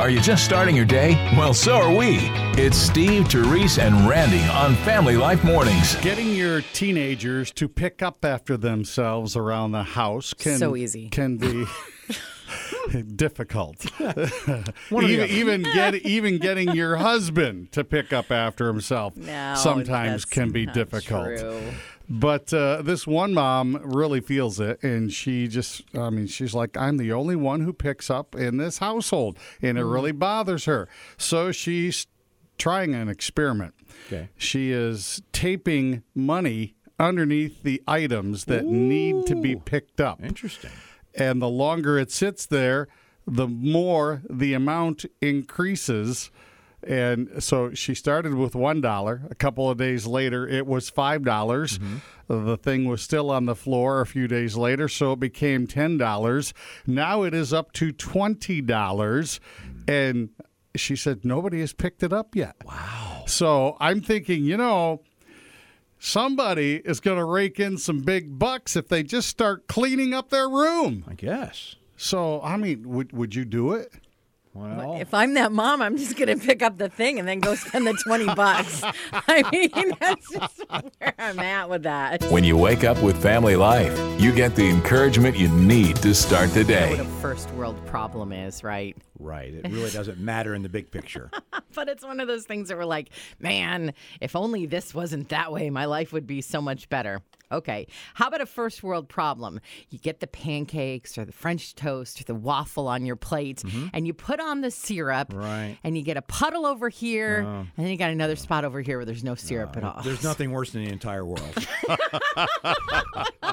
Are you just starting your day? Well, so are we. It's Steve, Therese, and Randy on Family Life Mornings. Getting your teenagers to pick up after themselves around the house can So easy. can be difficult. even even get even getting your husband to pick up after himself No, sometimes can be difficult. true. But uh, this one mom really feels it, and she just, I mean, she's like, I'm the only one who picks up in this household, and it really bothers her. So she's trying an experiment. Okay. She is taping money underneath the items that need to be picked up. Interesting. And the longer it sits there, the more the amount increases. And so she started with $1. A couple of days later, it was $5. dollars mm-hmm. The thing was still on the floor a few days later, so it became $10. Now it is up to $20. And she said, nobody has picked it up yet. Wow. So I'm thinking, you know, somebody is going to rake in some big bucks if they just start cleaning up their room. I guess. So, I mean, would would you do it? Well, If I'm that mom, I'm just going to pick up the thing and then go spend the 20 bucks. I mean, that's just where I'm at with that. When you wake up with Family Life, you get the encouragement you need to start the day. What a first world problem is, right? right. It really doesn't matter in the big picture. But it's one of those things that we're like, man, if only this wasn't that way, my life would be so much better. Okay. How about a first world problem? You get the pancakes or the French toast or the waffle on your plate mm-hmm. and you put on the syrup Right. and you get a puddle over here oh. and then you got another spot over here where there's no syrup at all. There's nothing worse in the entire world.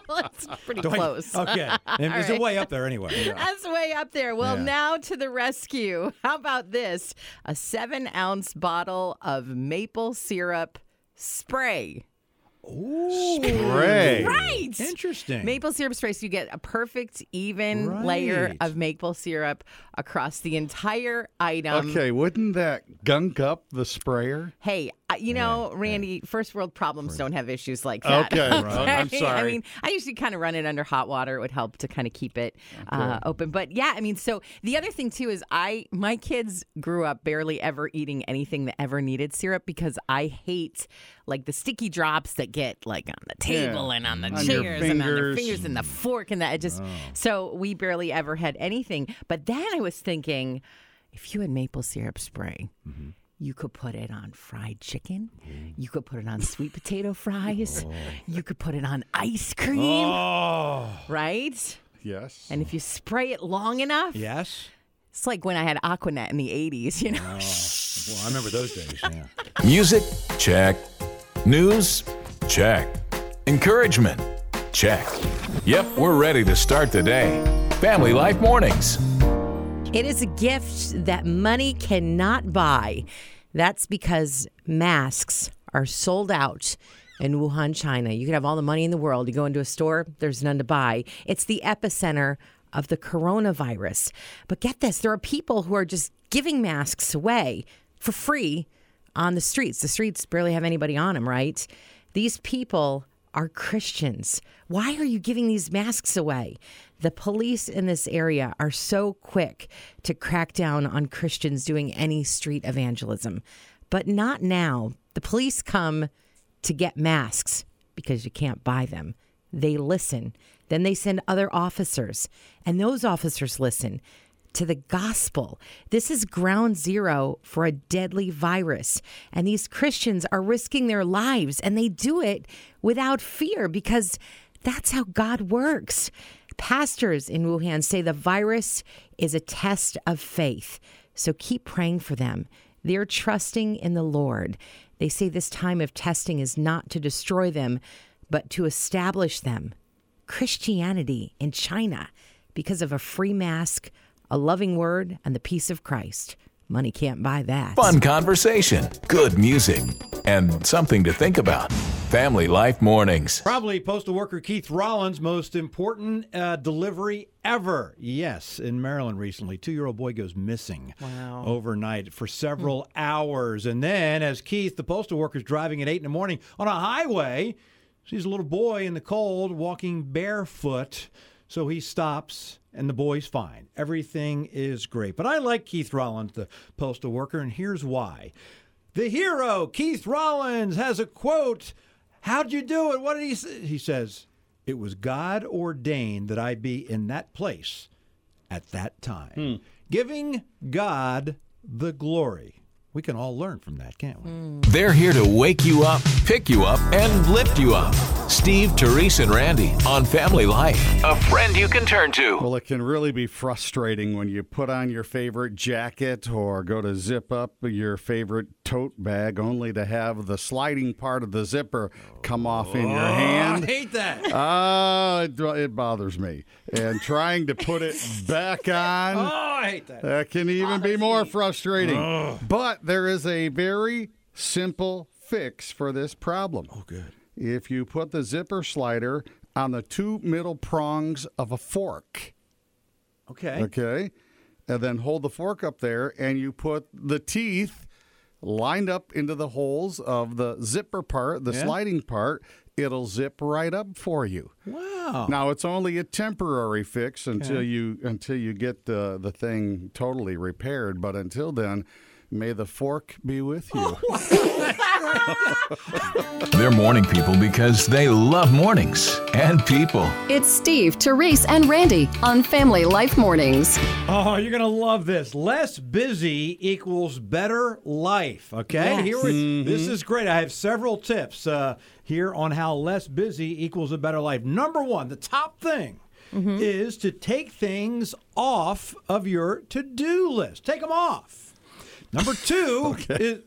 That's pretty Don't- close. Okay. And it's right. way up there anyway. That's way up there. Well, Yeah. now to the rescue. How about this? A seven ounce bottle of maple syrup spray. Spray. Right. Interesting. Maple syrup spray, so you get a perfect, even layer of maple syrup across the entire item. Okay, wouldn't that gunk up the sprayer? Hey, you know, Randy, first world problems don't have issues like that. Okay, right. I'm sorry. I mean, I usually kind of run it under hot water. It would help to kind of keep it uh, open. But yeah, I mean, so the other thing too is I my kids grew up barely ever eating anything that ever needed syrup because I hate like the sticky drops that get like on the table Yeah, and on the on chairs and on their fingers. and the fork and that. It just so we barely ever had anything. But then I was thinking, if you had maple syrup spray. You could put it on fried chicken. Mm. You could put it on sweet potato fries. Oh. You could put it on ice cream, Oh. right? Yes. And if you spray it long enough, Yes. it's like when I had Aqua Net in the 80s, you know? Oh. Well, I remember those days. Yeah. Music? Check. News? Check. Encouragement? Check. Yep, we're ready to start the day. Family Life Mornings. It is a gift that money cannot buy. That's because masks are sold out in Wuhan, China. You could have all the money in the world. You go into a store, there's none to buy. It's the epicenter of the coronavirus. But get this there are people who are just giving masks away for free on the streets. The streets barely have anybody on them, right? These people are Christians. Why are you giving these masks away? The police in this area are so quick to crack down on Christians doing any street evangelism, but not now. The police come to get masks because you can't buy them. They listen. Then they send other officers, and those officers listen to the gospel. This is ground zero for a deadly virus. And these Christians are risking their lives, and they do it without fear because that's how God works. Pastors in Wuhan say the virus is a test of faith. So keep praying for them. They're trusting in the Lord. They say this time of testing is not to destroy them, but to establish them. Christianity in China because of a free mask, a loving word, and the peace of Christ. Money can't buy that. Fun conversation, good music, and something to think about. Family Life Mornings. Probably postal worker Keith Rollins' most important uh, delivery ever. Yes, in Maryland recently, two-year-old boy goes missing Wow. overnight for several hours, and then as Keith, the postal worker, is driving at eight in the morning on a highway, sees a little boy in the cold walking barefoot So he stops, and the boy's fine. Everything is great. But I like Keith Rollins, the postal worker, and here's why. The hero, Keith Rollins, has a quote. How'd you do it? What did he say? He says, It was God ordained that I be in that place at that time, hmm. giving God the glory. We can all learn from that, can't we? They're here to wake you up, pick you up, and lift you up. Steve, Therese, and Randy on Family Life. A friend you can turn to. Well, it can really be frustrating when you put on your favorite jacket or go to zip up your favorite tote bag only to have the sliding part of the zipper come off in your hand. I hate that. Ah, it, it bothers me. And trying to put it back oh, on, I hate that. that can even be more frustrating. But there is a very simple fix for this problem. Oh, good. If you put the zipper slider on the two middle prongs of a fork, Okay. Okay. And then hold the fork up there and you put the teeth lined up into the holes of the zipper part, the Yeah. sliding part. It'll zip right up for you. Wow. Now it's only a temporary fix until you until you get the the thing totally repaired. But until then, may the fork be with you. They're morning people because they love mornings and people. It's Steve, Therese, and Randy on Family Life Mornings. Oh, you're going to love this. Less busy equals better life. Okay? Yes. Here we, This is great. I have several tips uh, here on how less busy equals a better life. Number one, the top thing is to take things off of your to do list. Take them off. Number two is.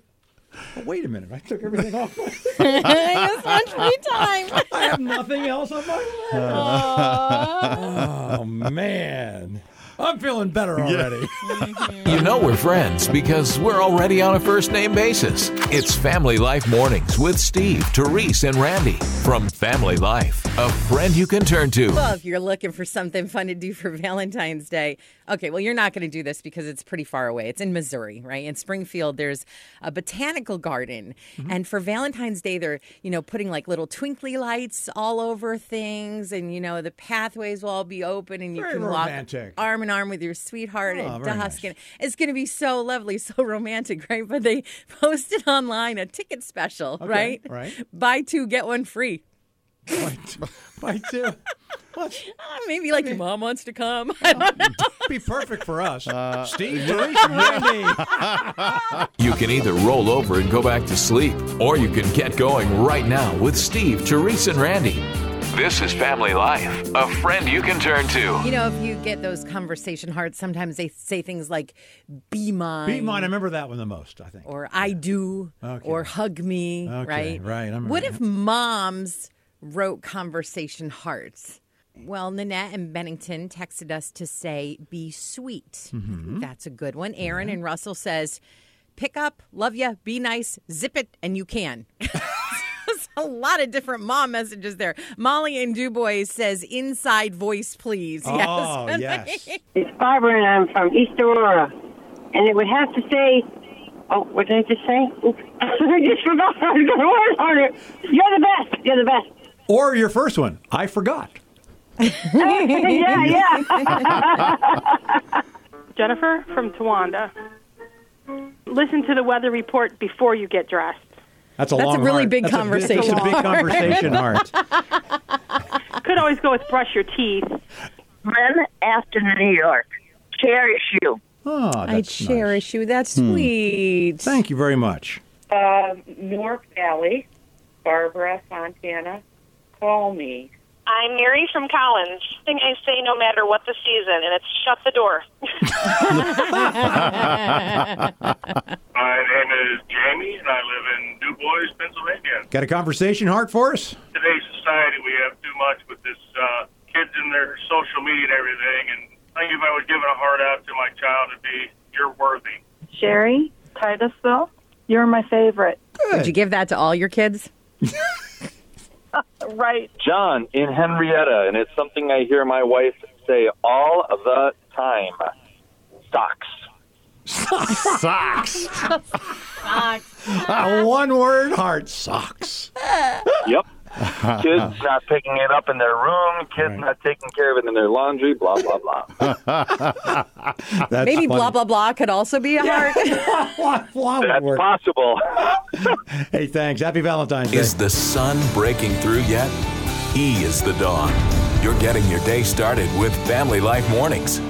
Oh, wait a minute. I took everything off. it's lunch free time. I have nothing else on my list. oh, man. I'm feeling better already. You know we're friends because we're already on a first name basis. It's Family Life Mornings with Steve, Therese, and Randy from Family Life. A friend you can turn to. Well, if you're looking for something fun to do for Valentine's Day, okay, well, you're not going to do this because it's pretty far away. It's in Missouri, right? In Springfield, there's a botanical garden. Mm-hmm. And for Valentine's Day, they're, you know, putting like little twinkly lights all over things. And, you know, the pathways will all be open and you Very can romantic. walk arm in arm with your sweetheart Oh, at dusk. nice. And it's going to be so lovely, so romantic, right? But they posted online a ticket special, right? right. Buy two, get one free. Why too? Uh, Maybe like your mom wants to come. I don't know. Be perfect for us. Steve, Therese, Randy. You can either roll over and go back to sleep, or you can get going right now with Steve, Therese, and Randy. This is Family Life. A friend you can turn to. You know, if you get those conversation hearts, sometimes they say things like "be mine," Be mine. I remember that one the most. I think. or "I do," Okay. or "hug me." Okay, right? right, I remember What that. if moms wrote conversation hearts? Well, Nanette and Bennington texted us to say "be sweet." Mm-hmm. That's a good one. Aaron and Russell says, "Pick up, love ya, be nice, zip it, and you can." A lot of different mom messages there. Molly and Dubois says, "Inside voice, please." Oh, yes. yes. It's Barbara, and I'm from East Aurora. And it would have to say, oh, what did I just say? Oops. I just forgot I was going to work on it. You're the best. You're the best. Or your first one. I forgot. yeah, yeah. Jennifer from Towanda. Listen to the weather report before you get dressed. That's a That's a long really heart. big That's a conversation. That's a big conversation heart. Could always go with brush your teeth. Glenn Afton, New York. Cherish you. Oh, I that's nice. cherish you. That's sweet. Thank you very much. uh, North Valley, Barbara Fontana. Call me. I'm Mary from Collins. Thing I say no matter what the season, and it's shut the door. My name is Jamie, and I live in Du Bois, Pennsylvania. Got a conversation heart for us? Today's society, we have too much with this uh, kids and their social media and everything. And I think if I was giving a heart out to my child, it'd be, "You're worthy." Sherry, Titusville, you're my favorite. Would you give that to all your kids? Right. John in Henrietta, and it's something I hear my wife say all the time. Socks. Socks. A one word heart. Socks. Yep. kids not picking it up in their room, kids not taking care of it in their laundry, blah blah blah. That's Maybe funny. blah blah blah could also be a heart. blah, blah would That's work. possible. Hey, thanks. Happy Valentine's Day. Is the sun breaking through yet? He is the dawn. You're getting your day started with Family Life Mornings.